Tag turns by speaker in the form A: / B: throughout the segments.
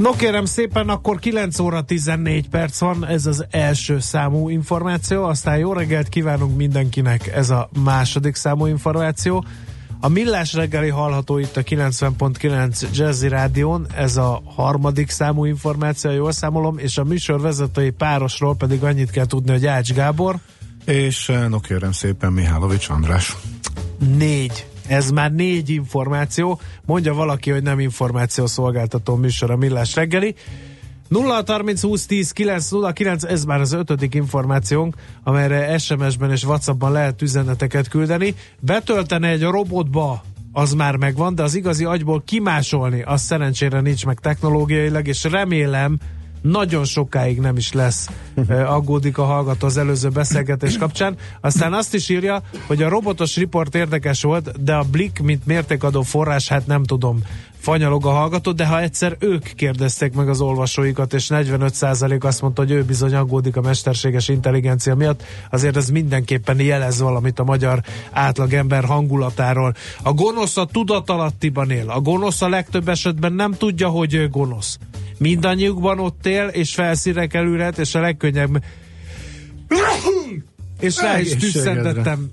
A: No kérem szépen, akkor 9 óra 14 perc van, ez az első számú információ, aztán jó reggelt kívánunk mindenkinek, ez a második számú információ. A Millás reggeli hallható itt a 90.9 Jazzy Rádión, ez a harmadik számú információ, jól számolom, és a műsor vezetői párosról pedig annyit kell tudni, hogy Ács Gábor.
B: És eh, no kérem szépen Mihálovics András.
A: Négy ez már négy információ. Mondja valaki, hogy nem információ szolgáltató műsor a Millás reggeli. 0 30 20 10 9 0 9, ez már az ötödik információnk, amelyre SMS-ben és WhatsApp-ban lehet üzeneteket küldeni. Betölteni egy robotba az már megvan, de az igazi agyból kimásolni, az szerencsére nincs meg technológiailag, és remélem, nagyon sokáig nem is lesz, aggódik a hallgató az előző beszélgetés kapcsán. Aztán azt is írja, hogy a robotos riport érdekes volt, de a Blick, mint mértékadó forrás, hát nem tudom, fanyalog a hallgató, de ha egyszer ők kérdezték meg az olvasóikat, és 45% azt mondta, hogy ő bizony aggódik a mesterséges intelligencia miatt, azért ez mindenképpen jelez valamit a magyar átlagember hangulatáról. A gonosz a tudatalattiban él. A gonosz a legtöbb esetben nem tudja, hogy ő gonosz mindannyiukban ott él, és felszíre kerülhet, és a legkönnyebb és rá is tüsszendettem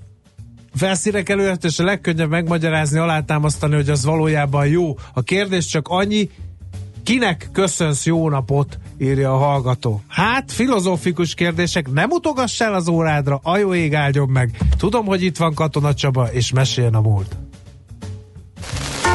A: felszíre kerülhet, és a legkönnyebb megmagyarázni, alátámasztani, hogy az valójában jó. A kérdés csak annyi, kinek köszönsz jó napot, írja a hallgató. Hát, filozófikus kérdések, nem utogass el az órádra, a jó ég áldjon meg. Tudom, hogy itt van Katona Csaba, és meséljen a múlt.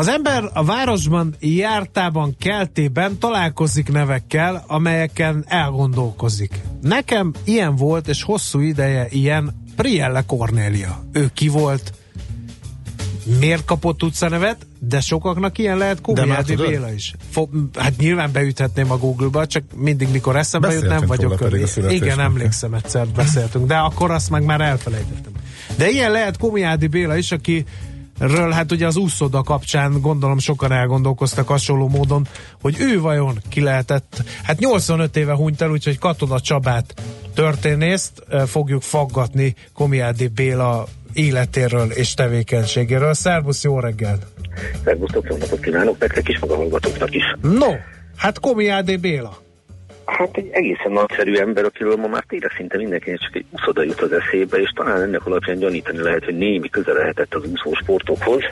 A: Az ember a városban jártában, keltében találkozik nevekkel, amelyeken elgondolkozik. Nekem ilyen volt, és hosszú ideje ilyen Prielle Cornélia. Ő ki volt? Miért kapott utcanevet? De sokaknak ilyen lehet Kumiádi Béla is. Fo- hát nyilván beüthetném a Google-ba, csak mindig mikor eszembe jut, nem vagyok körül. Igen, emlékszem, egyszer beszéltünk, de akkor azt meg már elfelejtettem. De ilyen lehet Kumiádi Béla is, aki ről hát ugye az úszoda kapcsán gondolom sokan elgondolkoztak hasonló módon, hogy ő vajon ki lehetett, hát 85 éve hunyt el, úgyhogy Katona Csabát történészt fogjuk faggatni Komiádi Béla életéről és tevékenységéről. Szervusz, jó reggelt!
C: Szervusztok, jó napot kívánok, nektek is, maga hallgatóknak is.
A: No, hát Komiádi Béla.
C: Hát egy egészen nagyszerű ember, akiről ma már tényleg szinte mindenkinek csak egy úszoda jut az eszébe, és talán ennek alapján gyanítani lehet, hogy némi köze lehetett az úszó sportokhoz.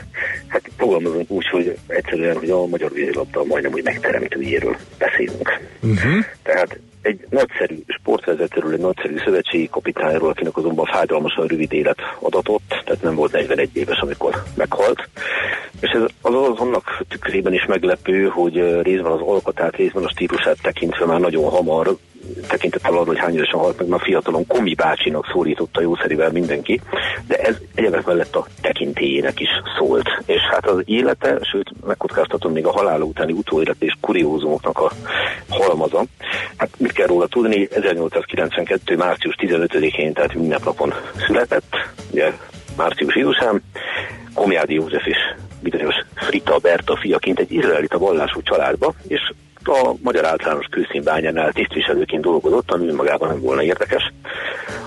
C: Hát fogalmazunk úgy, hogy egyszerűen, hogy a magyar vízilabda majdnem úgy megteremtőjéről beszélünk. Uh-huh. Tehát egy nagyszerű sportvezetőről, egy nagyszerű szövetségi kapitányról, akinek azonban fájdalmasan rövid élet adatott, tehát nem volt 41 éves, amikor meghalt. És ez az, az annak tükrében is meglepő, hogy részben az alkotát, részben a stílusát tekintve már nagyon hamar tekintettel arra, hogy hány évesen halt meg, már fiatalon Komi bácsinak szólította jószerivel mindenki, de ez egyebek mellett a tekintélyének is szólt. És hát az élete, sőt megkockáztatom még a halála utáni utóélet és kuriózumoknak a halmaza. Hát mit kell róla tudni, 1892. március 15-én, tehát napon született, ugye március idusán, Komjádi József is bizonyos Frita Berta fiaként egy izraelita vallású családba, és a Magyar Általános Kőszínbányánál tisztviselőként dolgozott, ami önmagában nem volna érdekes.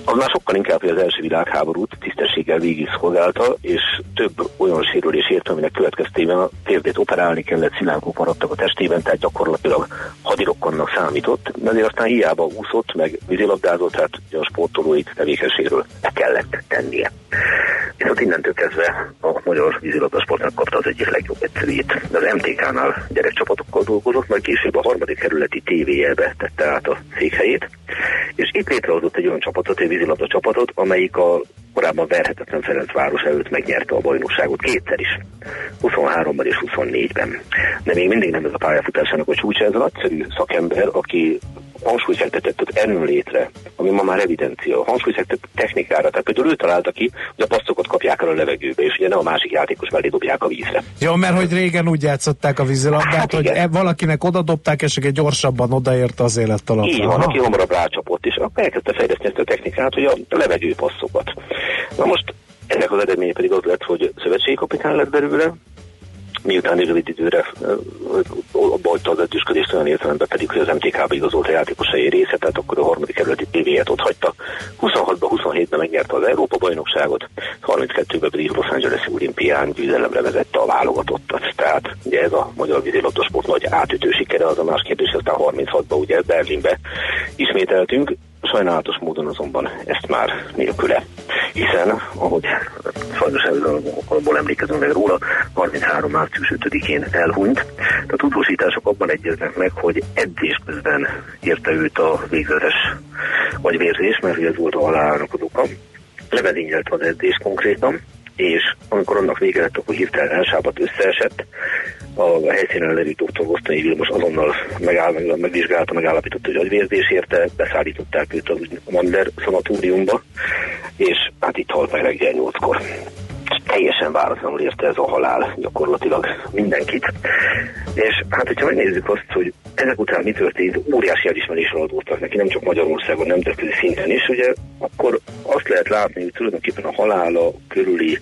C: Az már sokkal inkább, hogy az első világháborút tisztességgel végig szolgálta, és több olyan sérülés ért, aminek következtében a térdét operálni kellett, szilánkok maradtak a testében, tehát gyakorlatilag hadirokkonnak számított, de azért aztán hiába úszott, meg vízilabdázott, tehát a sportolói tevékenységről le kellett tennie. Viszont innentől kezdve a magyar vízilabdasport megkapta az egyik legjobb egyszerűjét. Az MTK-nál gyerekcsapatokkal dolgozott, majd később a harmadik kerületi TV-jelbe tette át a székhelyét, és itt létrehozott egy olyan csapatot, egy vízilabda csapatot, amelyik a korábban verhetetlen Ferencváros előtt megnyerte a bajnokságot kétszer is, 23-ban és 24-ben. De még mindig nem ez a pályafutásának a csúcsa, ez a nagyszerű szakember, aki hangsúlyfektetett erőnlétre, ami ma már evidencia, hangsúlyfektetett technikára. Tehát például ő találta ki, hogy a passzokat kapják el a levegőbe, és ugye nem a másik játékos mellé dobják a vízre.
A: Jó, mert hogy régen úgy játszották a vízilabdát, hát, hogy e, valakinek oda dobták, és egy gyorsabban odaérte az élet alatt.
C: Így van, aki hamarabb rácsapott, és akkor elkezdte fejleszteni ezt a technikát, hogy a levegő passzokat. Na most ennek az eredménye pedig az lett, hogy szövetségi kapitány lett belőle, miután egy rövid időre hagyta az edzősködést olyan értelemben pedig, hogy az MTK-ba igazolt a játékosai része, tehát akkor a harmadik kerületi PV-et ott hagyta. 26-ban, 27-ben megnyerte az Európa bajnokságot, 32-ben pedig Los Angeles olimpián győzelemre vezette a válogatottat. Tehát ugye ez a magyar vízilabdasport nagy átütő sikere, az a más kérdés, aztán 36-ban ugye Berlinbe ismételtünk. Sajnálatos módon azonban ezt már nélküle, hiszen, ahogy sajnos abból emlékezünk meg róla, 33. március 5-én elhunyt. A tudósítások abban egyeznek meg, hogy edzés közben érte őt a végzetes vérzés, mert ez volt a halálának az oka. Levezényelt az edzés konkrétan, és amikor annak vége lett, akkor hirtelen elsápadt, összeesett. A helyszínen levő doktor Gosztonyi Vilmos azonnal megáll, megvizsgálta, megállapította, hogy agyvérzés érte, beszállították őt a Mandler szanatóriumba, és hát itt halt meg reggel nyolckor teljesen váratlanul érte ez a halál gyakorlatilag mindenkit. És hát, hogyha megnézzük azt, hogy ezek után mi történt, óriási elismerésre adóztak neki, nem csak Magyarországon, nemzetközi szinten is, ugye, akkor azt lehet látni, hogy tulajdonképpen a halála körüli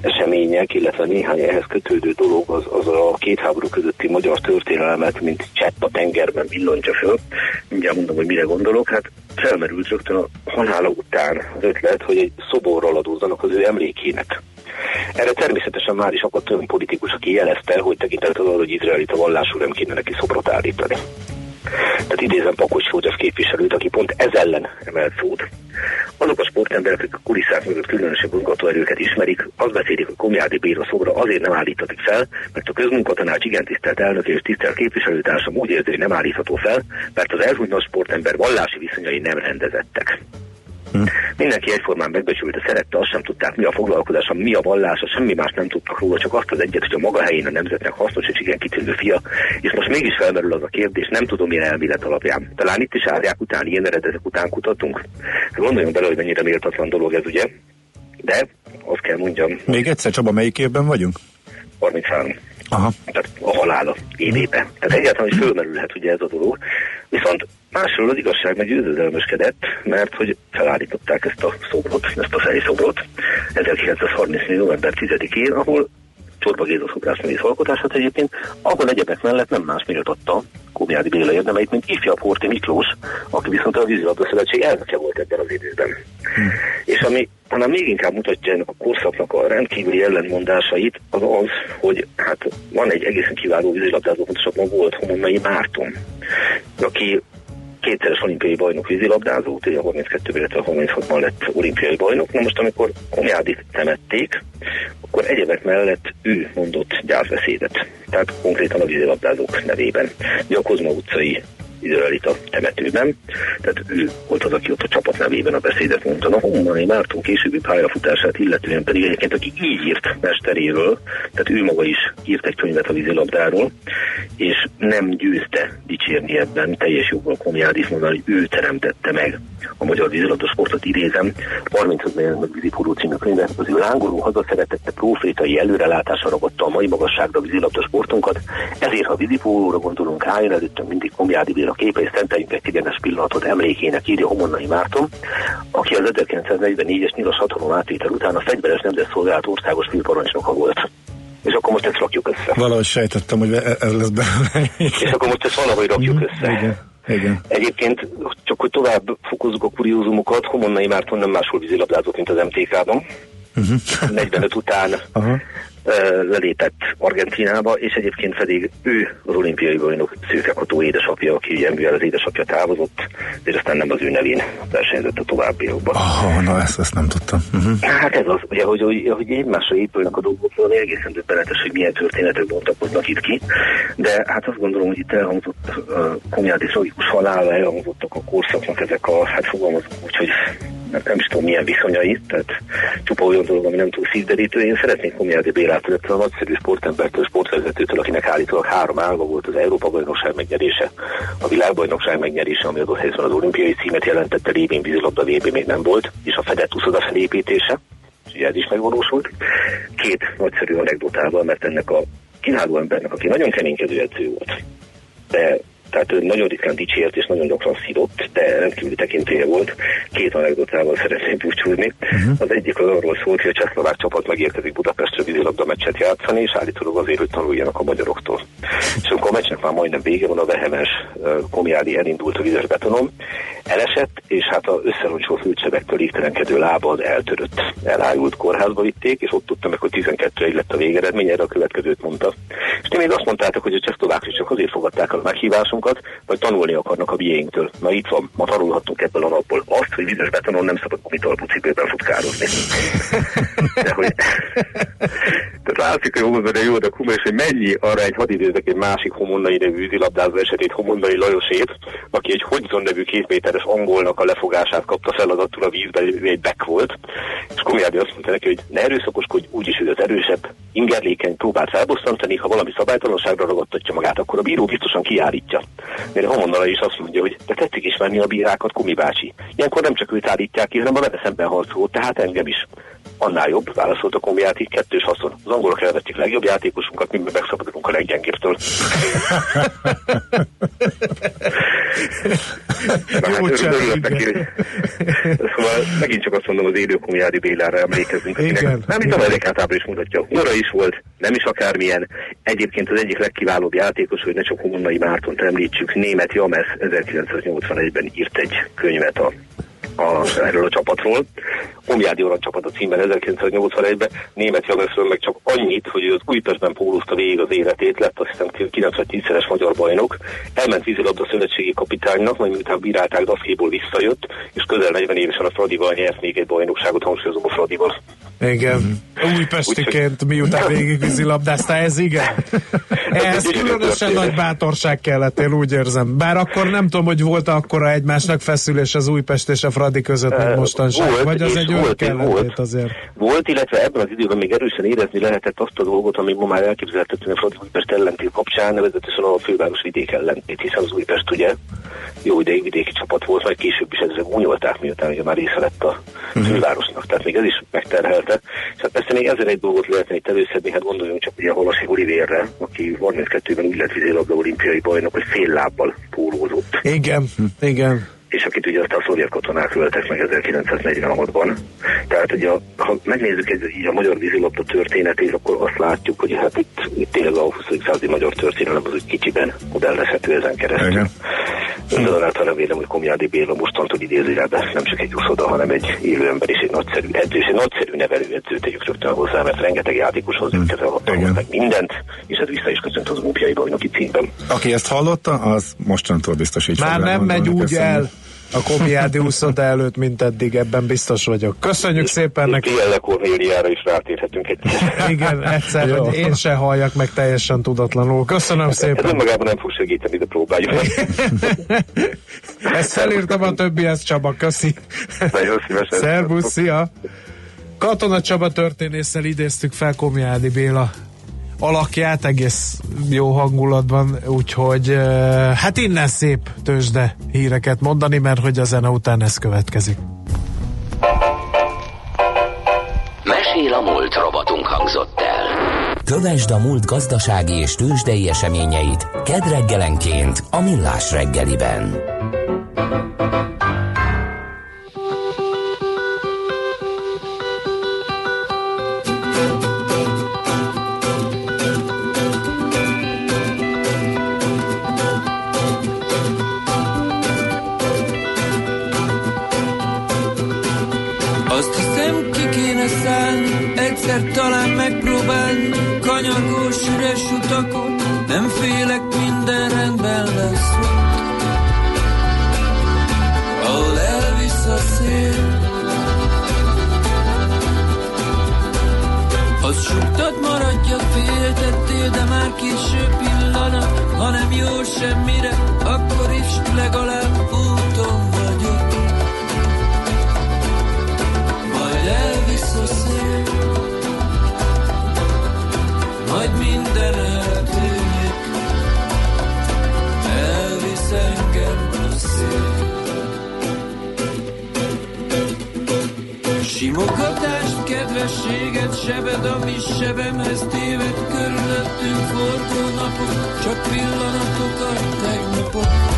C: események, illetve néhány ehhez kötődő dolog az, az a két háború közötti magyar történelmet, mint csepp a tengerben villontja föl. Mindjárt mondom, hogy mire gondolok. Hát felmerült rögtön a halála után az ötlet, hogy egy szoborral adózzanak az ő emlékének. Erre természetesen már is akadt olyan politikus, aki jelezte, hogy tekintettel arra, hogy izraelita vallású nem kéne neki szobrot állítani. Tehát idézem Pakos József képviselőt, aki pont ez ellen emelt szót. Azok a sportemberek, akik a kulisszák mögött különösebb mozgatóerőket ismerik, azt beszélik, hogy Komjádi Béra szobra azért nem állítatik fel, mert a közmunkatanács igen tisztelt elnök és tisztelt képviselőtársam úgy érzi, hogy nem állítható fel, mert az elhunyt sportember vallási viszonyai nem rendezettek. Hm. Mindenki egyformán megbecsülte, szerette, azt sem tudták, mi a foglalkozása, mi a vallása, semmi más nem tudtak róla, csak azt az egyet, hogy a maga helyén a nemzetnek hasznos és igen kitűnő fia. És most mégis felmerül az a kérdés, nem tudom milyen elmélet alapján. Talán itt is árják után, ilyen eredetek után kutatunk. Gondoljunk bele, hogy mennyire méltatlan dolog ez, ugye? De azt kell mondjam.
B: Még egyszer, Csaba, melyik évben vagyunk?
C: 33. Aha. Tehát a halála évében. Tehát egyáltalán, hogy fölmerülhet ugye ez a dolog. Viszont másról az igazság meg győzedelmeskedett, mert hogy felállították ezt a szobrot, ezt a fejszobrot 1934. november 10-én, ahol Csorba Géza szobrászművész alkotását egyébként, ahol egyebek mellett nem más méltatta Kómiádi Béla érdemeit, mint ifjabb Horti Miklós, aki viszont a vízilabda szövetség elnöke volt ebben az időben. Hmm. És ami hanem még inkább mutatja ennek a korszaknak a rendkívüli ellentmondásait, az az, hogy hát van egy egészen kiváló vízilabdázó, pontosabban volt Homonnai Márton, aki kétszeres olimpiai bajnok vízilabdázó, ugye a 32 illetve a 36-ban lett olimpiai bajnok. Na most, amikor Komjádit temették, akkor egyebek mellett ő mondott gyászbeszédet, tehát konkrétan a vízilabdázók nevében. Ugye a Kozma utcai izraelita temetőben. Tehát ő volt az, aki ott a csapat nevében a beszédet mondta. Na, Hommani Márton későbbi pályafutását illetően pedig egyébként, aki így írt mesteréről, tehát ő maga is írt egy könyvet a vízilabdáról, és nem győzte dicsérni ebben teljes joggal Komjádis mondani, hogy ő teremtette meg a magyar vízilabda sportot idézem, 35 millió vízipóló című könyvet, az ő lángoló hazaszeretette profétai előrelátása ragadta a mai magasságra a vízilabda sportunkat, ezért ha vízipólóra gondolunk, álljon előttünk mindig Komjádi Béla képe, és szenteljünk egy egyenes pillanatot emlékének, írja Homonnai Márton, aki az 1944-es nyilas hatalom átétel után a fegyveres nemzetszolgálat országos főparancsnoka volt. És akkor most ezt rakjuk össze.
B: Valahogy sejtettem, hogy ez lesz belőle.
C: És akkor most ezt valahogy rakjuk mm, össze. Igen. Igen. Egyébként, csak hogy tovább fokozzuk a kuriózumokat, Homonnai Márton nem máshol vízilabdázott, mint az MTK-ban. uh-huh. 45 után uh-huh lelépett Argentinába, és egyébként pedig ő az olimpiai bajnok Szőkekató édesapja, aki mivel az édesapja távozott, és aztán nem az ő nevén versenyzett a továbbiakban.
B: Oh, na ezt, ezt nem tudtam. Uh-huh.
C: Hát ez az, ugye, hogy, hogy, hogy egymásra épülnek a dolgok, valami egészen döbbenetes, hogy milyen történetek bontakoznak itt ki, de hát azt gondolom, hogy itt elhangzott uh, Komjádi tragikus halála, elhangzottak a korszaknak ezek a, hát fogalmazunk úgy, hogy nem is tudom milyen viszonyai, tehát csupa olyan dolog, ami nem túl szívderítő. Én szeretnék Komjádi Bélától, a nagyszerű sportembertől, sportvezetőtől, akinek állítólag három álma volt az Európa-bajnokság megnyerése, a világbajnokság megnyerése, ami adott helyzetben az olimpiai címet jelentette, lévén vízilabda VB még nem volt, és a fedett úszoda felépítése, és ez is megvalósult. Két nagyszerű anekdotával, mert ennek a kiváló embernek, aki nagyon keménykedő edző volt, de tehát ő nagyon ritkán dicsért és nagyon gyakran szidott, de rendkívüli tekintélye volt. Két anekdotával szeretném búcsúzni. Uh-huh. Az egyik az arról szólt, hogy a csehszlovák csapat megérkezik Budapestre vízilabda meccset játszani, és állítólag azért, hogy tanuljanak a magyaroktól. És amikor a meccsnek már majdnem vége van, a vehemes uh, Komjádi elindult a vizes betonon, elesett, és hát az összeroncsó fülcsebektől légtelenkedő lába az eltörött. Elájult kórházba vitték, és ott tudtam meg, hogy 12 1 lett a végeredmény, erre a következőt mondta. És ti még azt mondtátok, hogy a csehszlovák csak azért fogadták a meghívásunkat, magunkat, vagy tanulni akarnak a biénktől. Na itt van, ma tanulhattunk ebből a napból azt, hogy vizes betonon nem szabad gumitalpú cipőben futkározni. De hogy... Tehát látszik, hogy homondani jó, de kuma, és hogy mennyi arra egy hadidőzek egy másik homondai nevű vízilabdázó esetét, homondai Lajosét, aki egy Hodgson nevű két méteres angolnak a lefogását kapta feladatul a vízbe, egy back volt, és Komjádi azt mondta neki, hogy ne erőszakoskodj, úgyis ő az erősebb, ingerlékeny, próbált felbosszantani, ha valami szabálytalanságra ragadtatja magát, akkor a bíró biztosan kiállítja. Mire Homondala is azt mondja, hogy de tetszik ismerni a bírákat, Kumi bácsi. Ilyenkor nem csak őt állítják ki, hanem a vele szemben harcoló, tehát engem is. Annál jobb, válaszolt a komjáték, kettős haszon. Az angolok elvették legjobb játékosunkat, mi megszabadulunk a leggyengébbtől. Jó hát, Szóval megint csak azt mondom, az élő Komjádi Bélára emlékezünk, akinek nem itt Amerikát is mutatja. Ura is volt, nem is akármilyen. Egyébként az egyik legkiválóbb játékos, hogy ne csak Homonnai Mártont említsük, német James 1981-ben írt egy könyvet a a, erről a csapatról. Omjádi Oran csapat a címben 1981-ben, német Jamesről meg csak annyit, hogy ő az Újpestben pólózta végig az életét, lett azt hiszem 9 vagy 10-szeres magyar bajnok, elment vízilabda szövetségi kapitánynak, majd miután bírálták, Daszkéból visszajött, és közel 40 évesen a Fradival nyert még egy bajnokságot, hangsúlyozom a Fradival.
A: Igen. Mm-hmm. Újpestiként miután végig vízilabdáztál, ez igen. Ez különösen nagy bátorság kellett, én úgy érzem. Bár akkor nem tudom, hogy volt akkora egymásnak feszülés az Újpest és a Fradi között, mint mostanság. Volt, vagy az egy olyan kellett azért?
C: Volt, illetve ebben az időben még erősen érezni lehetett azt a dolgot, ami ma már elképzelhető a Fradi Újpest ellentét kapcsán, nevezetesen a főváros vidék ellentét, hiszen az Újpest ugye jó ideig vidéki csapat volt, majd később is ezzel gúnyolták, miután ugye már része lett a uh-huh. fővárosnak. Tehát még ez is megterhelte. És hát persze még ezer egy dolgot lehetne itt előszedni, hát gondoljunk csak ugye a Halasi Olivérre, aki 32-ben úgy lett vízilabda olimpiai bajnok, hogy fél lábbal pólózott.
A: Igen, igen
C: és akit ugye aztán a szovjet katonák öltek meg 1946-ban. Tehát ugye, ha megnézzük egy, így a magyar vízilabda történetét, akkor azt látjuk, hogy hát itt, itt tényleg a 20. századi magyar történelem az úgy kicsiben modellezhető ezen keresztül. Igen. Mindazonáltal remélem, hogy Komjádi Béla mostantól idézőjelben nem csak egy úszoda, hanem egy élő ember és egy nagyszerű edző, és egy nagyszerű nevelőedző tegyük rögtön hozzá, mert rengeteg játékoshoz őket elhatnak meg mindent, és ez vissza is köszönt az olimpiai bajnoki címben.
B: Aki ezt hallotta, az mostantól biztos így
A: Már nem megy úgy el a Komiádi úszoda előtt, mint eddig, ebben biztos vagyok. Köszönjük szépen neki.
C: Tielle Kornéliára is rátérhetünk egy.
A: Igen, egyszer, hogy én se halljak meg teljesen tudatlanul. Köszönöm hát, szépen. Ez
C: önmagában nem fog segíteni, de próbáljuk
A: Ezt felírtam a többihez, Csaba, köszi.
C: Nagyon szívesen.
A: Szervusz, szia. Katona Csaba történésszel idéztük fel Komjádi Béla alakját, egész jó hangulatban, úgyhogy hát innen szép tőzsde híreket mondani, mert hogy a zene után ez következik.
D: Mesél a múlt robotunk hangzott el. Kövesd a múlt gazdasági és tőzsdei eseményeit kedd reggelenként a Millás reggeliben.
E: sebed, ami sebemhez téved, körülöttünk forgó napok, csak pillanatokat a tegnapok.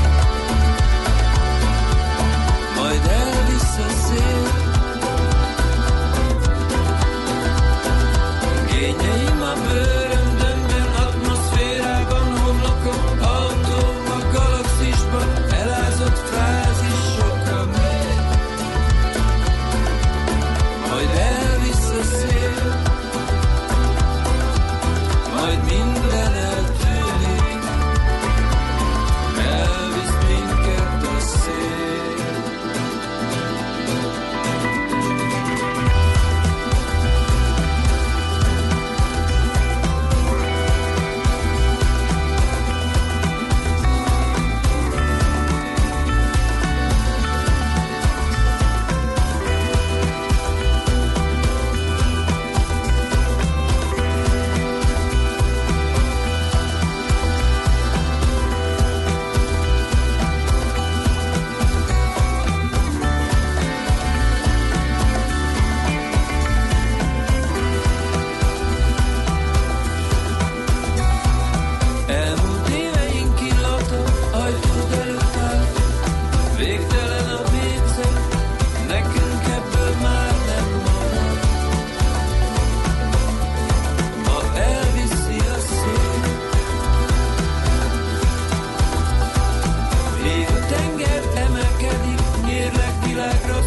D: milagros.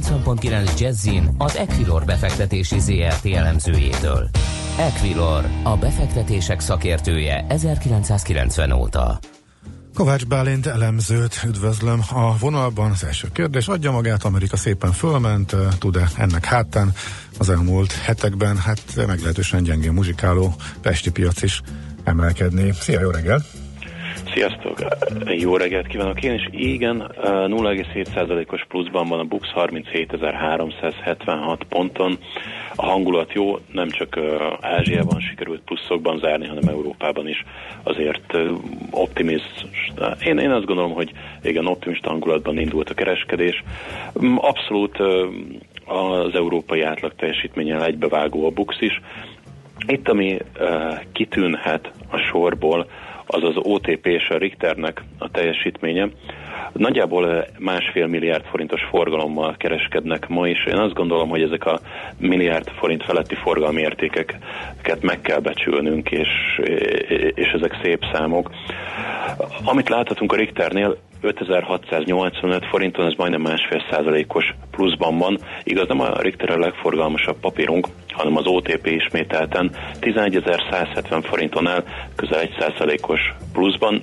D: 90.9 Jazzin az Equilor befektetési ZRT elemzőjétől. Equilor, a befektetések szakértője 1990 óta.
B: Kovács Bálint elemzőt üdvözlöm a vonalban. Az első kérdés, adja magát, Amerika szépen fölment, tud-e ennek hátán az elmúlt hetekben, hát meglehetősen gyengén muzsikáló pesti piac is emelkedni. Szia, jó reggel!
F: Sziasztok! Jó reggelt kívánok én is. Igen, 0,7%-os pluszban van a Bux 37.376 ponton. A hangulat jó, nem csak Ázsiában sikerült pluszokban zárni, hanem Európában is azért optimist. Én, én azt gondolom, hogy igen, optimista hangulatban indult a kereskedés. Mm, abszolút az európai átlag teljesítménnyel egybevágó a Bux is. Itt, ami kitűnhet a sorból, az az OTP és a Richternek a teljesítménye. Nagyjából eh, másfél milliárd forintos forgalommal kereskednek ma is. Én azt gondolom, hogy ezek a milliárd forint feletti forgalmi értékeket meg kell becsülnünk, és, eh, és ezek szép számok. Amit láthatunk a Richternél, 5685 forinton, ez majdnem másfél százalékos pluszban van. Igaz, nem a Richter a legforgalmasabb papírunk, hanem az OTP ismételten 11.170 forinton el, közel 1 százalékos pluszban.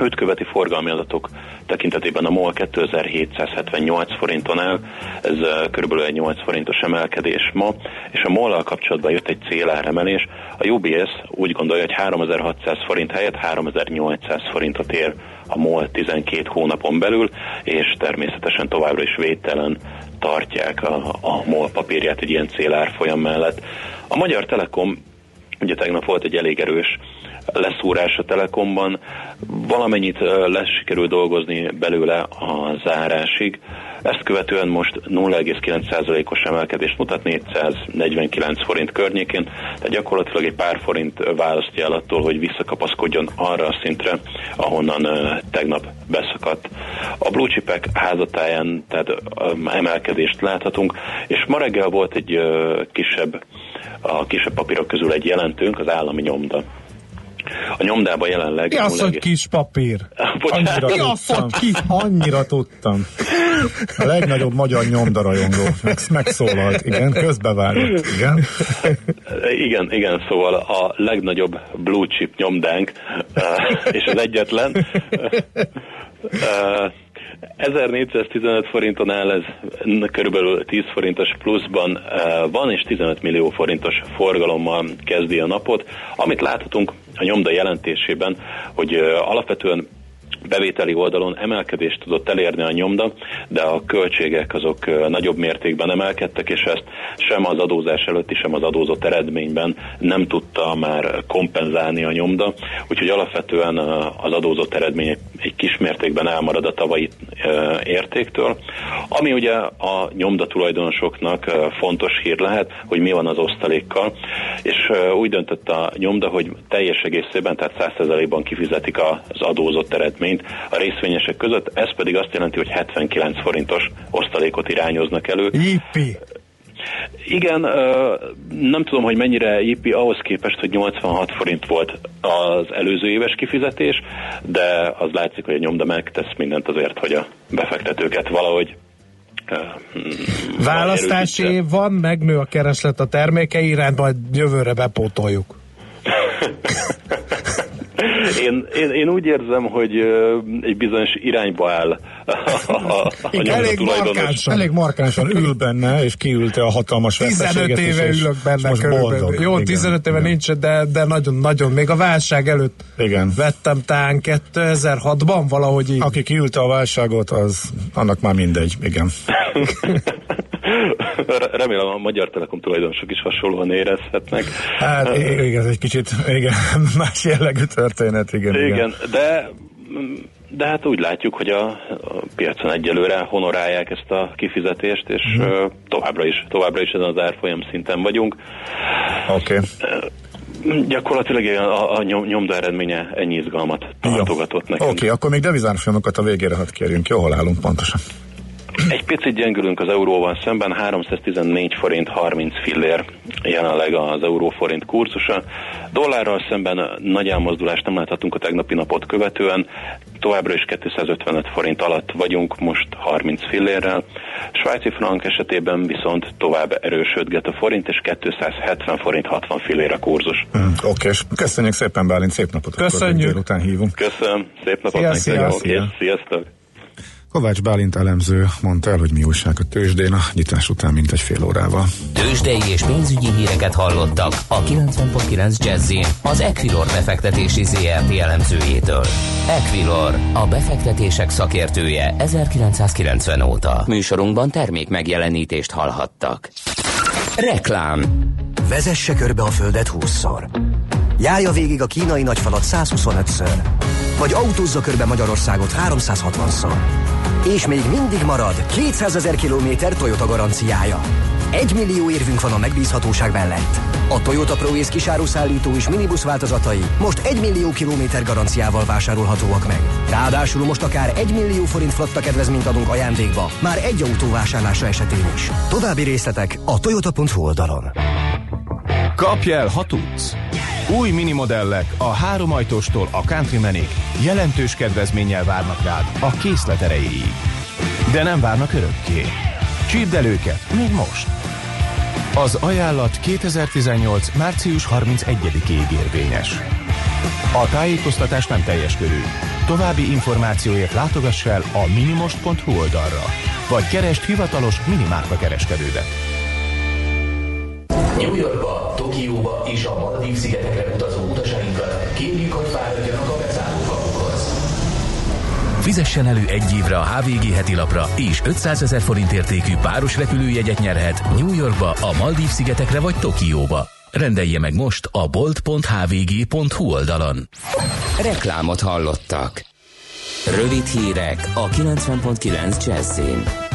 F: Őt követi forgalmi adatok tekintetében a MOL 2778 forinton el, ez körülbelül egy 8 forintos emelkedés ma, és a MOL-al kapcsolatban jött egy céláremelés. A UBS úgy gondolja, hogy 3600 forint helyett 3800 forintot ér a MOL 12 hónapon belül, és természetesen továbbra is védtelen tartják a, a MOL papírját egy ilyen célárfolyam mellett. A Magyar Telekom ugye tegnap volt egy elég erős leszúrás a Telekomban. Valamennyit lesz sikerül dolgozni belőle a zárásig. Ezt követően most 0,9%-os emelkedést mutat 449 forint környékén, tehát gyakorlatilag egy pár forint választja el attól, hogy visszakapaszkodjon arra a szintre, ahonnan tegnap beszakadt. A blue chipek házatáján tehát emelkedést láthatunk, és ma reggel volt egy kisebb a kisebb papírok közül egy jelentőnk, az állami nyomda. A nyomdában jelenleg...
B: Mi az, hogy kis papír?
F: Annyira
B: Mi az, hogy kis? Annyira tudtam. A legnagyobb magyar nyomdarajongó megszólalt, igen, közbevágott, igen.
F: Igen, igen, szóval a legnagyobb blue chip nyomdánk, eh, és az egyetlen, 1415 eh, forinton áll ez körülbelül 10 forintos pluszban eh, van, és 15 millió forintos forgalommal kezdi a napot. Amit láthatunk a nyomda jelentésében, hogy alapvetően bevételi oldalon emelkedést tudott elérni a nyomda, de a költségek azok nagyobb mértékben emelkedtek, és ezt sem az adózás előtti, sem az adózott eredményben nem tudta már kompenzálni a nyomda, úgyhogy alapvetően az adózott eredmény egy kis mértékben elmarad a tavalyi értéktől. Ami ugye a nyomda tulajdonosoknak fontos hír lehet, hogy mi van az osztalékkal, és úgy döntött a nyomda, hogy teljes egészében, tehát 100%-ban kifizetik az adózott eredményt a részvényesek között, ez pedig azt jelenti, hogy 79 forintos osztalékot irányoznak elő.
B: Jippi.
F: Igen, nem tudom, hogy mennyire épi ahhoz képest, hogy 86 forint volt az előző éves kifizetés, de az látszik, hogy a nyomda megtesz mindent azért, hogy a befektetőket valahogy
A: Választási év van, megnő a kereslet a termékei iránt, majd jövőre bepótoljuk.
F: Én, én, én úgy érzem, hogy egy bizonyos irányba áll a, a, a
B: elég, markánsan, elég markánsan ül benne, és kiülte a hatalmas
A: 15 éve ülök benne most Boldog. Jó, igen, 15 éve igen. nincs, de, de nagyon-nagyon, még a válság előtt
B: igen.
A: vettem tán 2006-ban valahogy így.
B: Aki kiülte a válságot, az annak már mindegy, igen.
F: Remélem a Magyar Telekom tulajdonosok is hasonlóan érezhetnek.
B: Hát igen, ez egy kicsit igen, más jellegű történet, igen.
F: Igen, igen. de de hát úgy látjuk, hogy a, a piacon egyelőre honorálják ezt a kifizetést, és hmm. továbbra is, továbbra is ezen az árfolyam szinten vagyunk.
B: Oké. Okay.
F: Gyakorlatilag a, a nyom, nyomda eredménye ennyi izgalmat tartogatott nekünk.
B: Oké, okay, akkor még devizárfolyamokat a végére hadd kérjünk. Jó, hol állunk pontosan?
F: Egy picit gyengülünk az euróval szemben, 314 forint 30 fillér jelenleg az euróforint kurzusa. Dollárral szemben nagy elmozdulást nem láthatunk a tegnapi napot követően, továbbra is 255 forint alatt vagyunk, most 30 fillérrel. Svájci frank esetében viszont tovább erősödget a forint, és 270 forint 60 fillér a kurzus.
B: Mm, Oké, és köszönjük szépen Bálint, szép napot.
A: Köszönjük.
B: Után hívunk.
F: Köszönöm, szép napot.
A: Szia, szia,
F: szia. Sziasztok.
B: Kovács Bálint elemző mondta el, hogy mi újság a tőzsdén a nyitás után mint egy fél órával.
D: Tőzsdei és pénzügyi híreket hallottak a 90.9 jazz az Equilor befektetési ZRT elemzőjétől. Equilor, a befektetések szakértője 1990 óta. Műsorunkban termék megjelenítést hallhattak. Reklám
G: Vezesse körbe a Földet 20-szor. Járja végig a kínai nagyfalat 125-ször. Vagy autózza körbe Magyarországot 360-szor. És még mindig marad 200 ezer kilométer Toyota garanciája. Egy millió érvünk van a megbízhatóság mellett. A Toyota ProAce kisáruszállító és minibusz változatai most 1 millió kilométer garanciával vásárolhatóak meg. Ráadásul most akár 1 millió forint flotta kedvezményt adunk ajándékba, már egy autó vásárlása esetén is. További részletek a toyota.hu oldalon.
H: Kapj el, ha tudsz! Új minimodellek a három ajtóstól a Countrymanig jelentős kedvezménnyel várnak rád a készlet erejéig. De nem várnak örökké. Csípd el őket, még most! Az ajánlat 2018. március 31-ig érvényes. A tájékoztatás nem teljes körű. További információért látogass el a minimost.hu oldalra, vagy keresd hivatalos minimárka kereskedődet.
D: New Yorkba, Tokióba és a Maldív szigetekre utazó utasainkat kérjük, hogy fáradjanak a beszállókapukhoz. Fizessen elő egy évre a HVG heti lapra, és 500 ezer forint értékű páros repülőjegyet nyerhet New Yorkba, a Maldív szigetekre vagy Tokióba. Rendelje meg most a bolt.hvg.hu oldalon. Reklámot hallottak. Rövid hírek a 90.9 Jazzin.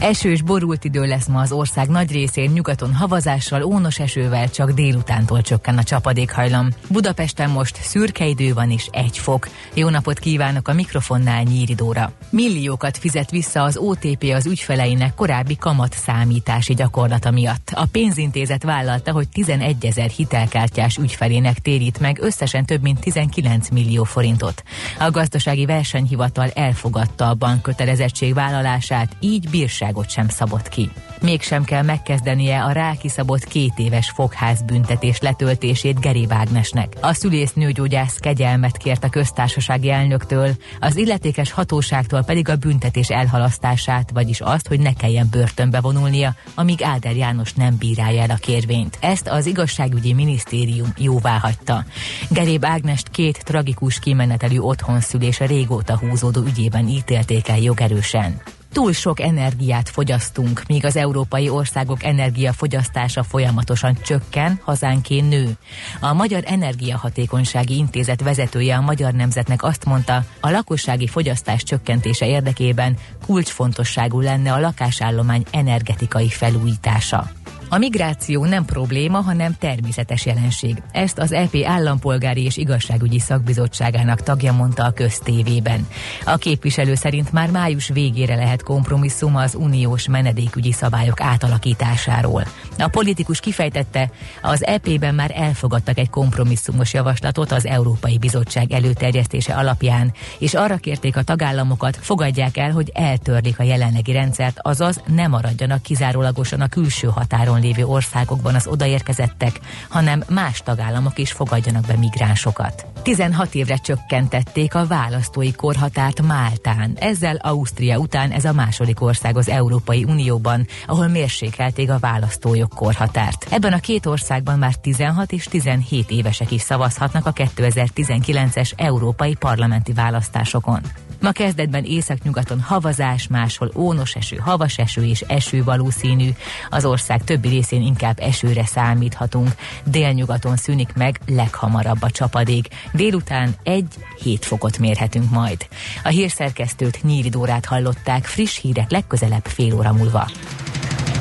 I: Esős, borult idő lesz ma az ország nagy részén, nyugaton havazással, ónos esővel, csak délutántól csökken a csapadékhajlam. Budapesten most szürke idő van is egy fok. Jó napot kívánok a mikrofonnál Nyíridóra. Milliókat fizet vissza az OTP az ügyfeleinek korábbi kamat számítási gyakorlata miatt. A pénzintézet vállalta, hogy 11 ezer hitelkártyás ügyfelének térít meg összesen több mint 19 millió forintot. A gazdasági versenyhivatal elfogadta a bankkötelezettség vállalását, így bírság bíróságot sem szabott ki. Mégsem kell megkezdenie a rákiszabott két éves fogház büntetés letöltését Geri Ágnesnek. A szülésznőgyógyász kegyelmet kért a köztársasági elnöktől, az illetékes hatóságtól pedig a büntetés elhalasztását, vagyis azt, hogy ne kelljen börtönbe vonulnia, amíg Áder János nem bírálja el a kérvényt. Ezt az igazságügyi minisztérium jóvá hagyta. Geréb Ágnest két tragikus kimenetelű otthonszülése régóta húzódó ügyében ítélték el jogerősen túl sok energiát fogyasztunk, míg az európai országok energiafogyasztása folyamatosan csökken, hazánkén nő. A Magyar Energiahatékonysági Intézet vezetője a Magyar Nemzetnek azt mondta, a lakossági fogyasztás csökkentése érdekében kulcsfontosságú lenne a lakásállomány energetikai felújítása. A migráció nem probléma, hanem természetes jelenség. Ezt az EP állampolgári és igazságügyi szakbizottságának tagja mondta a köztévében. A képviselő szerint már május végére lehet kompromisszum az uniós menedékügyi szabályok átalakításáról. A politikus kifejtette, az EP-ben már elfogadtak egy kompromisszumos javaslatot az Európai Bizottság előterjesztése alapján, és arra kérték a tagállamokat, fogadják el, hogy eltörlik a jelenlegi rendszert, azaz nem maradjanak kizárólagosan a külső határon piacon lévő országokban az odaérkezettek, hanem más tagállamok is fogadjanak be migránsokat. 16 évre csökkentették a választói korhatárt Máltán. Ezzel Ausztria után ez a második ország az Európai Unióban, ahol mérsékelték a választójog korhatárt. Ebben a két országban már 16 és 17 évesek is szavazhatnak a 2019-es európai parlamenti választásokon. Ma kezdetben északnyugaton havazás, máshol ónos eső, havas eső és eső valószínű. Az ország többi részén inkább esőre számíthatunk. Délnyugaton szűnik meg leghamarabb a csapadék. Délután egy-hét fokot mérhetünk majd. A hírszerkesztőt Nyíri Dórát hallották, friss hírek legközelebb fél óra múlva.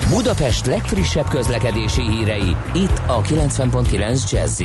D: Budapest legfrissebb közlekedési hírei, itt a 90.9 jazz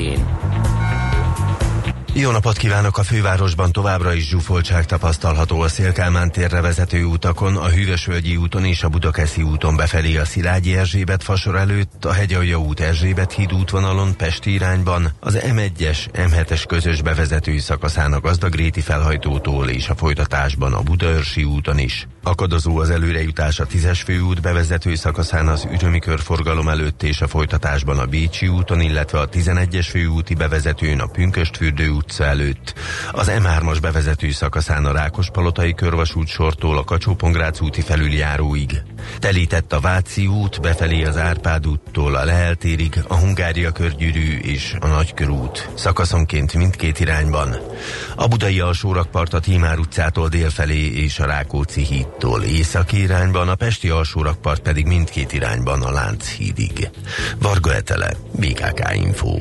J: jó napot kívánok! A fővárosban továbbra is zsúfoltság tapasztalható a Szélkálmán térre vezető utakon, a Hűvösvölgyi úton és a Budakeszi úton befelé a Szilágyi Erzsébet fasor előtt, a Hegyalja út Erzsébet híd útvonalon Pesti irányban, az M1-es, M7-es közös bevezető szakaszán a Gazdagréti felhajtótól és a folytatásban a Budaörsi úton is. Akadozó az előrejutás a 10-es főút bevezető szakaszán az Ürömi körforgalom előtt és a folytatásban a Bécsi úton, illetve a 11-es főúti bevezetőn a Pünköstfürdő utca előtt. Az M3-as bevezető szakaszán a Rákospalotai körvasút sortól a kacsó úti felüljáróig. Telített a Váci út befelé az Árpád úttól a Leheltérig, a Hungária körgyűrű és a Nagykörút. Szakaszonként mindkét irányban. A budai alsórakpart a Tímár utcától délfelé és a Rákóczi hídtól északi irányban, a Pesti alsórakpart pedig mindkét irányban a Lánchídig. Varga Etele, BKK Info.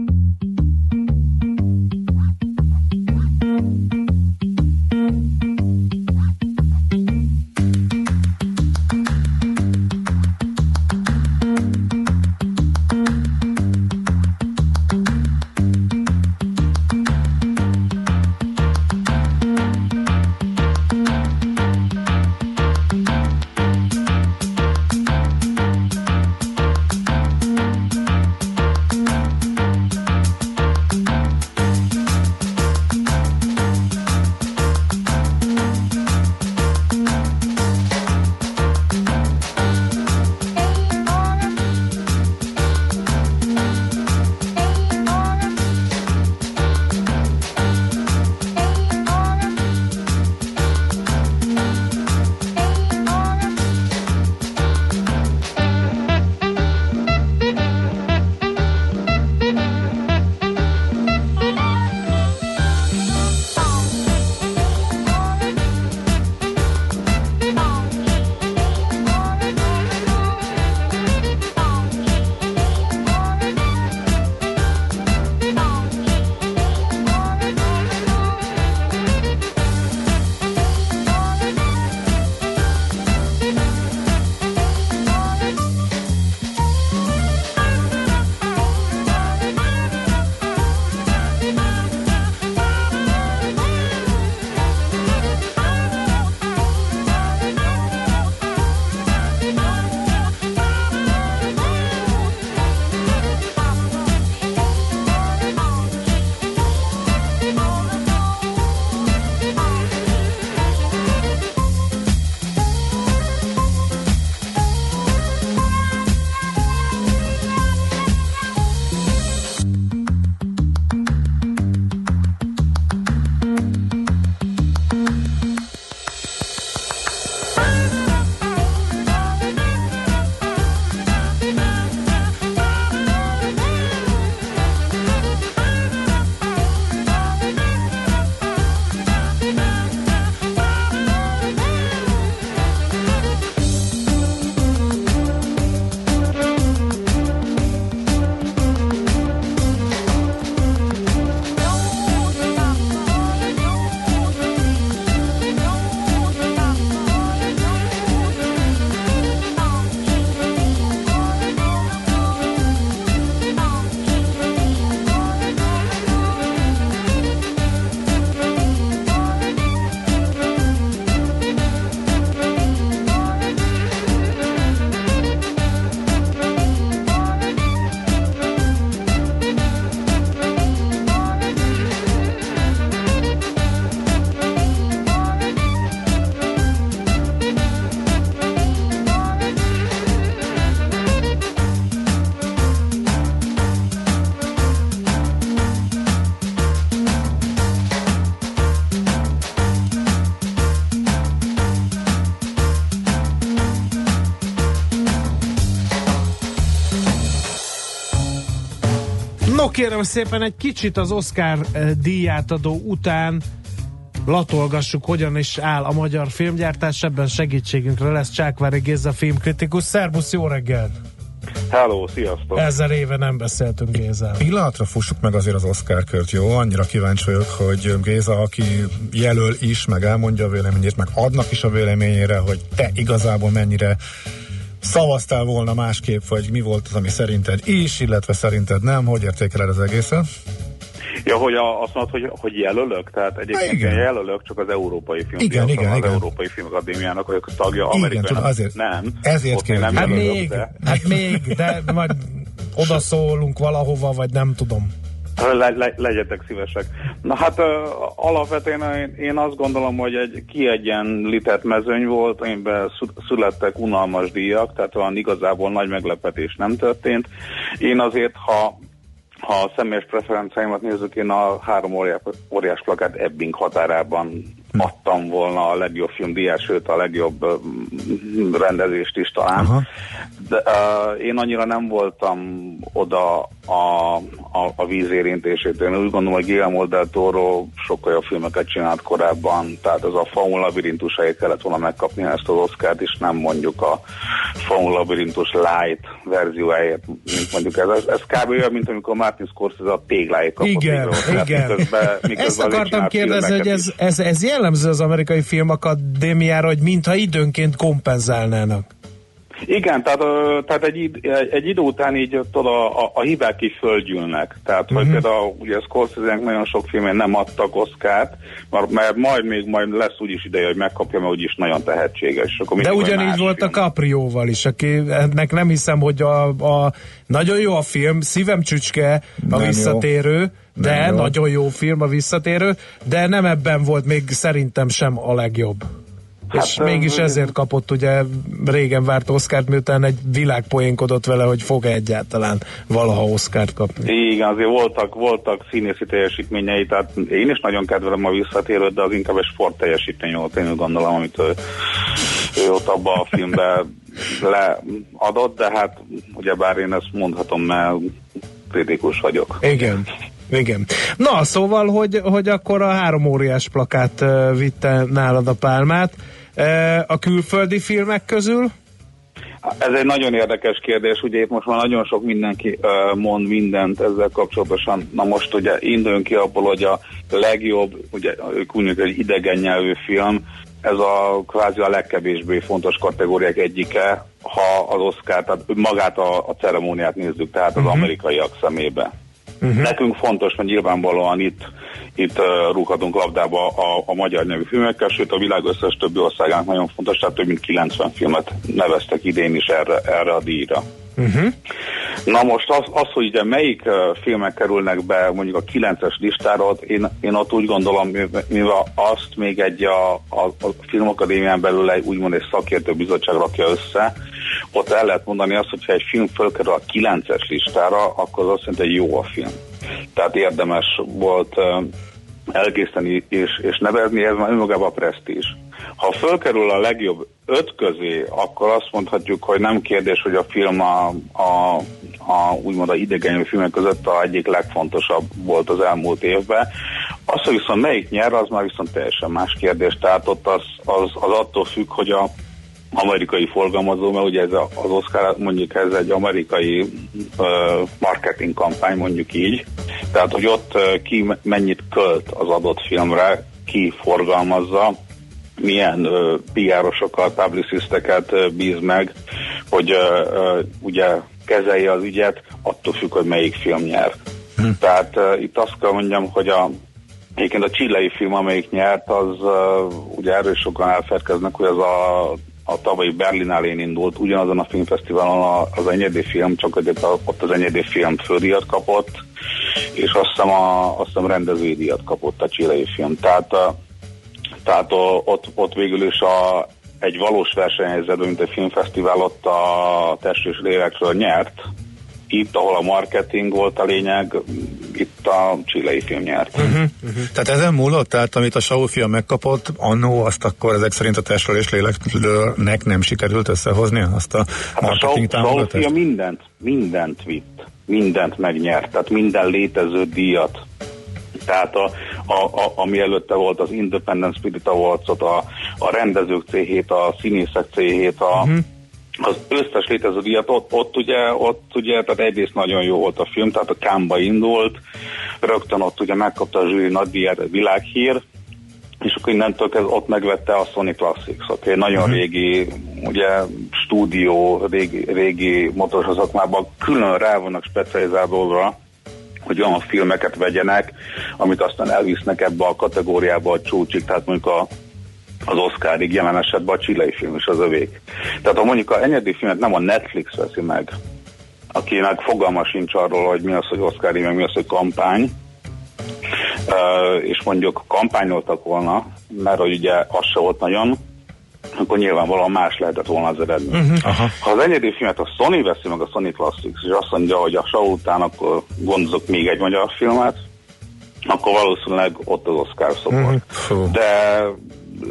A: Kérem szépen egy kicsit az Oscar eh, díjátadó után latolgassuk, hogyan is áll a magyar filmgyártás, ebben segítségünkre lesz Csákvári Géza filmkritikus. Szerbusz, jó reggelt!
K: Hello, sziasztok!
A: Ezer éve nem beszéltünk Géza.
B: Pillanatra fussuk meg azért az Oscar kört, jó? Annyira kíváncsi vagyok, hogy Géza, aki jelöl is, meg elmondja a véleményét, meg adnak is a véleményére, hogy te igazából mennyire szavaztál volna másképp, vagy mi volt az, ami szerinted is, illetve szerinted nem, hogy értékeled az egészet?
K: Ja, hogy a, azt mondod, hogy, hogy jelölök? Tehát egyébként igen. jelölök csak az Európai Film
B: igen, igen,
K: az
B: igen.
K: Európai Filmakadémiának vagyok tagja, Amerikai
B: tudom, azért,
K: nem.
B: Ezért kell.
A: Hát még, de... hát még, de majd odaszólunk valahova, vagy nem tudom.
K: Le, le, legyetek szívesek. Na hát uh, alapvetően én, én azt gondolom, hogy egy kiegyenlített mezőny volt, amiben születtek unalmas díjak, tehát olyan igazából nagy meglepetés nem történt. Én azért, ha ha a személyes preferenciáimat nézzük, én a három óriás, óriás plakát Ebbing határában adtam volna a legjobb filmdíját, sőt a legjobb rendezést is talán. Aha. De, uh, én annyira nem voltam oda a, a, a víz érintésétől. Én úgy gondolom, hogy Guillermo del Toro sokkal jobb filmeket csinált korábban, tehát ez a Faun labirintusáért kellett volna megkapni ezt az Oscárt, és nem mondjuk a Faun labirintus light verziójáért, mint mondjuk ez. Ez, ez kb. olyan, mint amikor Martin Scorsese a tégláért kapott.
A: Igen, igen. Miközben, miközben Ezt akartam kérdezni, hogy ez, ez, ez jellemző az amerikai filmakadémiára, hogy mintha időnként kompenzálnának.
K: Igen, tehát, tehát egy, egy idő után így tudod, a, a, a hibák is földgyűlnek. Tehát, uh-huh. hogy mhm. például ugye scorsese nagyon sok filmén nem adtak Oszkárt, mert, mert majd még majd lesz úgyis ideje, hogy megkapja, mert úgyis nagyon tehetséges.
A: Akkor De ugyanígy volt film. a Caprióval is, aki ennek nem hiszem, hogy a, a nagyon jó a film, szívem csücske a nem visszatérő, jó. de nem nagyon jó. jó film a visszatérő, de nem ebben volt még szerintem sem a legjobb. Hát, és mégis ezért kapott ugye régen várt Oszkárt, miután egy világ poénkodott vele, hogy fog egyáltalán valaha Oszkárt kapni.
K: Igen, azért voltak, voltak színészi teljesítményei, tehát én is nagyon kedvelem a visszatérőt, de az inkább egy sport teljesítmény volt, én gondolom, amit ő, ő ott abban a filmben leadott, de hát ugyebár én ezt mondhatom, mert kritikus vagyok.
A: Igen. Igen. Na, szóval, hogy, hogy akkor a három óriás plakát vitte nálad a pálmát. A külföldi filmek közül?
K: Ez egy nagyon érdekes kérdés, ugye itt most már nagyon sok mindenki uh, mond mindent ezzel kapcsolatosan. Na most ugye induljunk ki abból, hogy a legjobb, ugye ők úgy egy idegen nyelvű film, ez a kvázi a legkevésbé fontos kategóriák egyike, ha az Oscar, tehát magát a, a ceremóniát nézzük, tehát az uh-huh. amerikaiak szemébe. Uh-huh. Nekünk fontos, mert nyilvánvalóan itt, itt uh, rúghatunk labdába a, a magyar nyelvű filmekkel, sőt a világ összes többi országának nagyon fontos, tehát több mint 90 filmet neveztek idén is erre, erre a díjra. Uh-huh. Na most az, az, hogy ugye melyik filmek kerülnek be mondjuk a 9-es listára, én, én ott úgy gondolom, mivel azt még egy a, a, a filmakadémián belül egy úgymond egy szakértő bizottság rakja össze, ott el lehet mondani azt, hogy ha egy film fölkerül a 9-es listára, akkor az azt jelenti, hogy jó a film. Tehát érdemes volt elkészíteni és, és nevezni, ez már önmagában a presztízs. Ha fölkerül a legjobb öt közé, akkor azt mondhatjuk, hogy nem kérdés, hogy a film a, a, a úgymond a idegen filmek között a egyik legfontosabb volt az elmúlt évben. Az, hogy viszont melyik nyer, az már viszont teljesen más kérdés. Tehát ott az, az, az attól függ, hogy a amerikai forgalmazó, mert ugye ez a, az Oscar mondjuk ez egy amerikai uh, marketing kampány, mondjuk így. Tehát, hogy ott uh, ki mennyit költ az adott filmre, ki forgalmazza, milyen uh, PR-osokat, publicisteket uh, bíz meg, hogy uh, uh, ugye kezelje az ügyet, attól függ, hogy melyik film nyer. Hm. Tehát uh, itt azt kell mondjam, hogy a Egyébként a csillai film, amelyik nyert, az uh, ugye erről sokan elfedkeznek, hogy az a a tavalyi Berlinálén indult, ugyanazon a filmfesztiválon az enyedi film, csak hogy ott az enyedi film fődíjat kapott, és azt hiszem, a, azt hiszem rendezői díjat kapott a csilei film. Tehát, tehát ott, ott végül is a, egy valós versenyhelyzetben, mint egy filmfesztivál, ott a test és lélekről nyert, itt, ahol a marketing volt a lényeg, itt a csilei film nyert. Uh-huh,
B: uh-huh. Tehát ezen múlott, tehát amit a Saul film megkapott, annó azt akkor ezek szerint a testről és léleknek nem sikerült összehozni azt a hát marketing
K: a Saul film mindent, mindent vitt, mindent megnyert, tehát minden létező díjat tehát a, a, a, ami előtte volt az Independent Spirit Awards-ot, a, a rendezők céhét, a színészek céhét, a, uh-huh az összes létező díjat, ott, ott, ugye, ott ugye, tehát egyrészt nagyon jó volt a film, tehát a Kámba indult, rögtön ott ugye megkapta a zsűri nagydíját, a világhír, és akkor innentől ez ott megvette a Sony Classics, oké, okay? nagyon uh-huh. régi, ugye, stúdió, régi, régi motoros szakmában külön rá vannak specializálva hogy olyan filmeket vegyenek, amit aztán elvisznek ebbe a kategóriába a csúcsig, tehát mondjuk a az Oscarig, jelen esetben a csilei film is az övék. Tehát ha mondjuk a enyedi filmet nem a Netflix veszi meg, akinek fogalma sincs arról, hogy mi az, hogy Oscar meg mi az, hogy kampány, uh, és mondjuk kampányoltak volna, mert hogy ugye az se volt nagyon, akkor nyilvánvalóan más lehetett volna az eredmény. Uh-huh. Ha az egyedi filmet a Sony veszi meg a Sony Classics, és azt mondja, hogy a show után akkor gondozok még egy magyar filmet, akkor valószínűleg ott az Oscar szobor. Uh-huh. De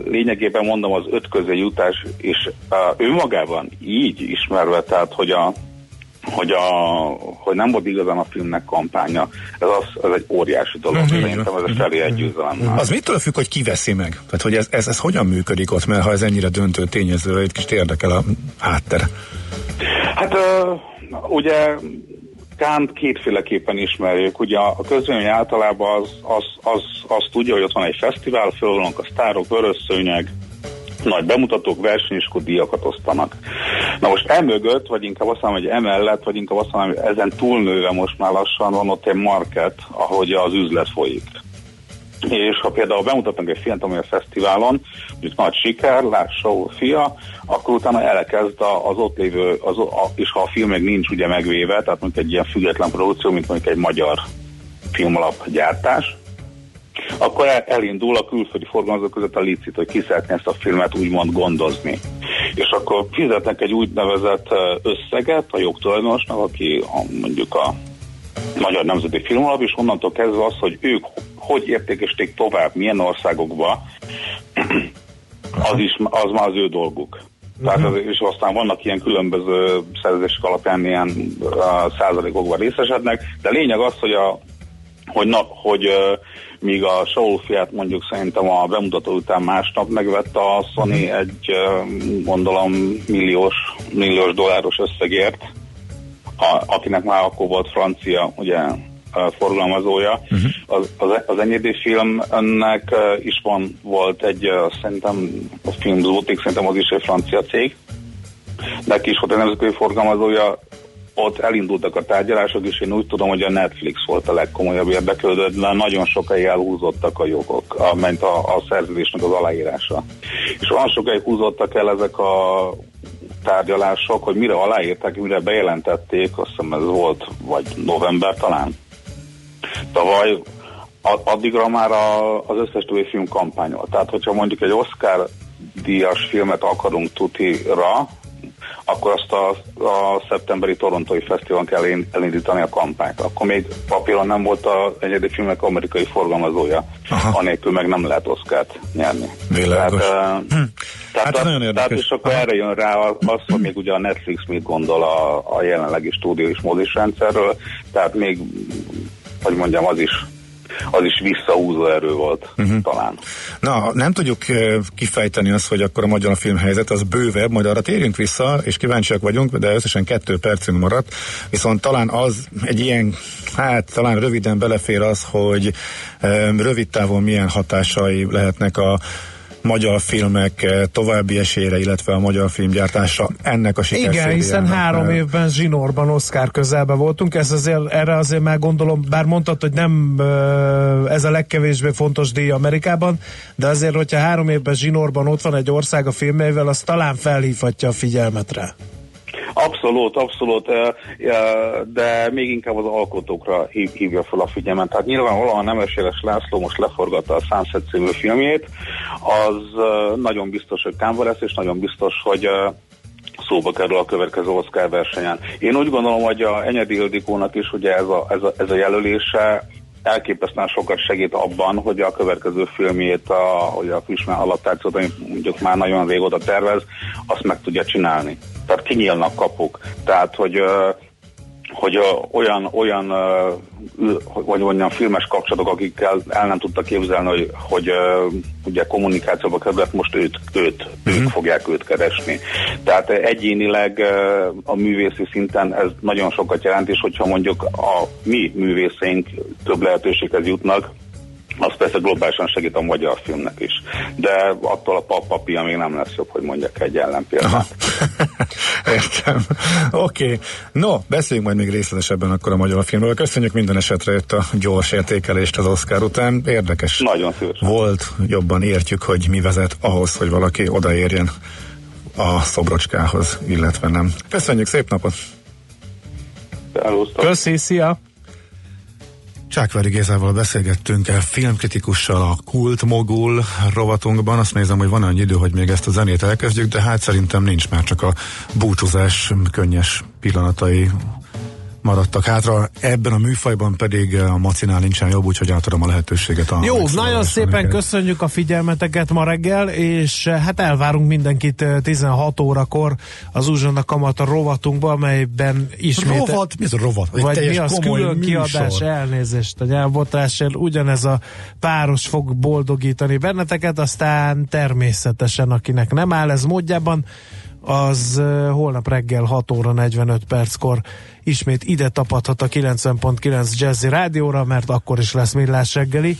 K: lényegében mondom az öt közé jutás, és önmagában így ismerve, tehát hogy a hogy, a, hogy nem volt igazán a filmnek kampánya. Ez, az, ez egy óriási dolog, uh-huh. szerintem ez a felé egy győzelem.
B: Az mitől függ, hogy kiveszi meg? Tehát, hogy ez, ez, ez hogyan működik ott, mert ha ez ennyire döntő tényező, egy kis érdekel a háttere.
K: Hát uh, ugye Kánt kétféleképpen ismerjük. Ugye a közvélemény általában az, az, az, az tudja, hogy ott van egy fesztivál, fölvannak a sztárok, vörösszőnyeg, nagy bemutatók, versenyiskodó díjakat osztanak. Na most emögött, vagy inkább azt mondom, hogy emellett, vagy inkább azt mondom, hogy ezen túlnőve most már lassan van ott egy market, ahogy az üzlet folyik. És ha például bemutatnak egy filmet, ami a fesztiválon, mondjuk nagy siker, lássa fia, akkor utána elkezd az ott lévő, az, a, és ha a film még nincs ugye megvéve, tehát mondjuk egy ilyen független produkció, mint mondjuk egy magyar filmalap gyártás, akkor elindul a külföldi forgalmazók között a licit, hogy ki szeretné ezt a filmet úgymond gondozni. És akkor fizetnek egy úgynevezett összeget a jogtulajdonosnak, aki a, mondjuk a Magyar Nemzeti Filmalap, és onnantól kezdve az, hogy ők hogy értékesítik tovább, milyen országokba, az, is, az már az ő dolguk. Tehát az, és aztán vannak ilyen különböző szerzések alapján ilyen uh, százalékokban részesednek, de lényeg az, hogy a hogy, na, hogy uh, míg a Saul fiát mondjuk szerintem a bemutató után másnap megvette a Sony uh-huh. egy uh, gondolom milliós, milliós dolláros összegért, a, akinek már akkor volt francia, ugye forgalmazója. Uh-huh. Az, az, az enyédi filmnek is van, volt egy, szerintem a film Zótik, szerintem az is egy francia cég. Neki is volt egy nemzetközi forgalmazója, ott elindultak a tárgyalások, és én úgy tudom, hogy a Netflix volt a legkomolyabb érdeklődő, de nagyon sokáig elhúzottak a jogok, a, ment a, a szerződésnek az aláírása. És olyan sokáig húzottak el ezek a tárgyalások, hogy mire aláírták, mire bejelentették, azt hiszem ez volt, vagy november talán. Tavaly addigra már a, az összes többi film kampányol. Tehát, hogyha mondjuk egy Oscar díjas filmet akarunk tutira, akkor azt a, a szeptemberi Torontói Fesztiválon kell elindítani a kampányt. Akkor még papíron nem volt a egyedi filmek amerikai forgalmazója, Aha. anélkül meg nem lehet Oscar-t nyerni.
B: Világos. Tehát,
K: hm. tehát, hát nagyon tehát és akkor Aha. erre jön rá az, hogy még ugye a Netflix mit gondol a, a jelenlegi stúdió és mozis rendszerről, tehát még, hogy mondjam, az is az is visszahúzó erő volt uh-huh. talán.
B: Na, nem tudjuk kifejteni azt, hogy akkor a magyar filmhelyzet az bővebb, majd arra térjünk vissza, és kíváncsiak vagyunk, de összesen kettő percünk maradt, viszont talán az egy ilyen, hát talán röviden belefér az, hogy rövid távon milyen hatásai lehetnek a magyar filmek eh, további esélyre, illetve a magyar filmgyártása ennek a sikerségére.
A: Igen, hiszen három mert... évben zsinórban Oscar közelben voltunk, ez azért, erre azért már gondolom, bár mondtad, hogy nem eh, ez a legkevésbé fontos díj Amerikában, de azért, hogyha három évben zsinórban ott van egy ország a filmjeivel, az talán felhívhatja a figyelmet rá.
K: Abszolút, abszolút, de még inkább az alkotókra hívja fel a figyelmet. Tehát nyilvánvalóan Nemeséres László most leforgatta a Sunset című filmjét, az nagyon biztos, hogy támba lesz, és nagyon biztos, hogy szóba kerül a következő Oscar versenyen. Én úgy gondolom, hogy a Enyedi Ildikónak is ugye ez a, ez a, ez a jelölése elképesztően sokat segít abban, hogy a következő filmjét, a, hogy a Fishman adaptációt, amit mondjuk már nagyon régóta tervez, azt meg tudja csinálni. Tehát kinyílnak kapuk. Tehát, hogy hogy olyan, olyan vagy olyan filmes kapcsolatok, akikkel el nem tudtak képzelni, hogy, hogy ugye kommunikációba kerülhet, most őt, őt uh-huh. ők fogják őt keresni. Tehát egyénileg a művészi szinten ez nagyon sokat jelent, és hogyha mondjuk a mi művészeink több lehetőséghez jutnak, az persze globálisan segít a magyar filmnek is. De attól a papapia még nem lesz jobb, hogy mondjak egy ellenpéldát.
B: Értem. Oké. Okay. No, beszéljünk majd még részletesebben akkor a magyar filmről. Köszönjük minden esetre itt a gyors értékelést az Oscar után. Érdekes
K: Nagyon szívesen.
B: volt. Jobban értjük, hogy mi vezet ahhoz, hogy valaki odaérjen a szobrocskához, illetve nem. Köszönjük, szép napot!
K: Szervusztok.
A: Köszi, szia!
B: Csákvári Gézával beszélgettünk el filmkritikussal a Kult Mogul rovatunkban. Azt nézem, hogy van annyi idő, hogy még ezt a zenét elkezdjük, de hát szerintem nincs már csak a búcsúzás könnyes pillanatai maradtak hátra. Ebben a műfajban pedig a Macinál nincsen jobb, úgyhogy átadom a lehetőséget. A
A: Jó, nagyon szépen köszönjük a figyelmeteket ma reggel, és eh, hát elvárunk mindenkit eh, 16 órakor az Uzsonna Kamata rovatunkba, amelyben ismét...
B: Rovat? Mi ez a rovat? Egy
A: Vagy mi az külön
B: műsor.
A: kiadás, elnézést a nyelvbotrásért, ugyanez a páros fog boldogítani benneteket, aztán természetesen akinek nem áll ez módjában, az holnap reggel 6 óra 45 perckor ismét ide tapadhat a 90.9 Jazzy Rádióra, mert akkor is lesz millás reggeli.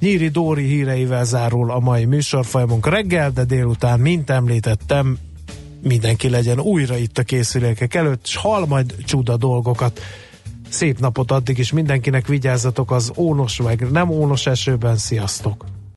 A: Nyíri Dóri híreivel zárul a mai műsorfolyamunk reggel, de délután, mint említettem, mindenki legyen újra itt a készülékek előtt, és hall majd csuda dolgokat. Szép napot addig is mindenkinek, vigyázzatok az ónos meg nem ónos esőben, sziasztok!